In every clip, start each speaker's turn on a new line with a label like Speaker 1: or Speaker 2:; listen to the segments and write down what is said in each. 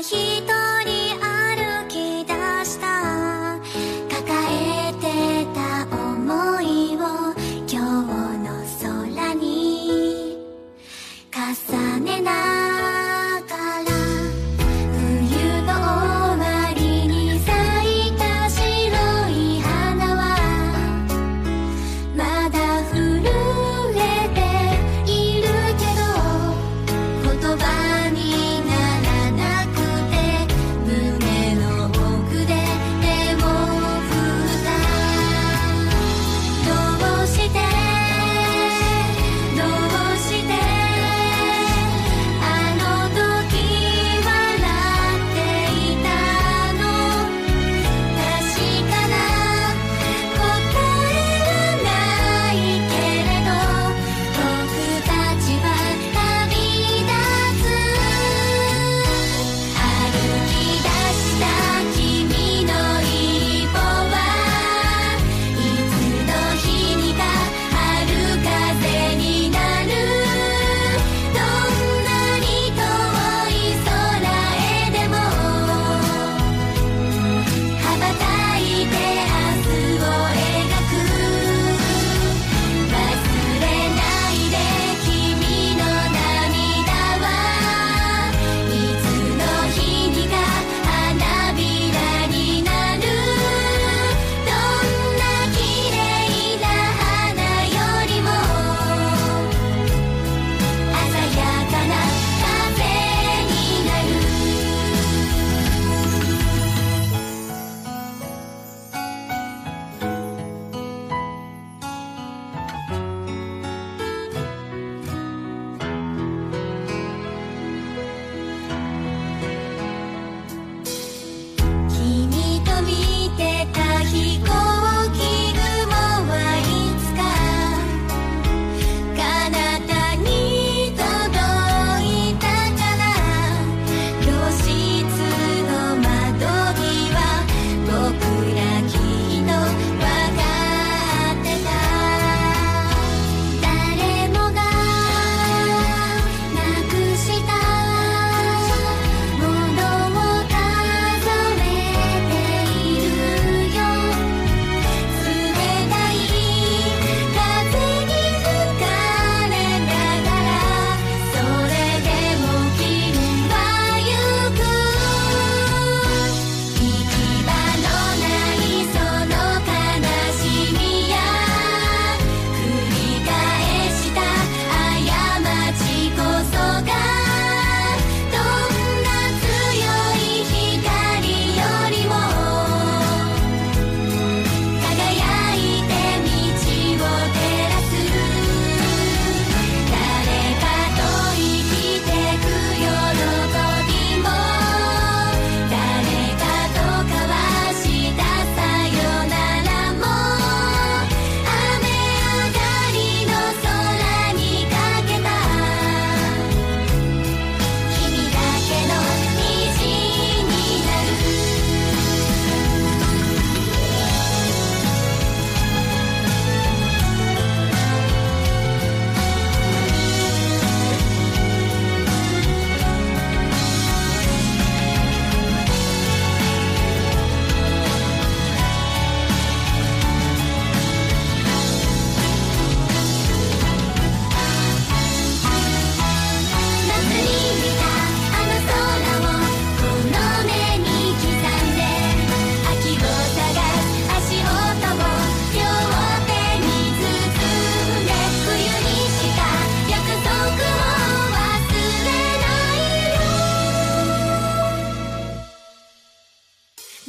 Speaker 1: 一人歩き出した。抱えてた想いを今日の空に。重ねない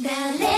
Speaker 1: Ballet.